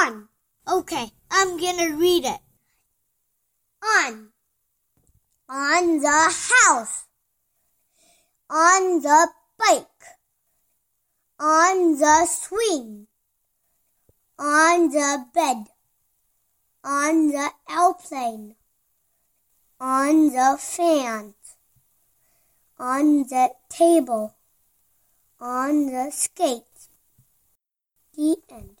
On. Okay, I'm gonna read it. On. On the house. On the bike. On the swing. On the bed. On the airplane. On the fan. On the table. On the skates. The end.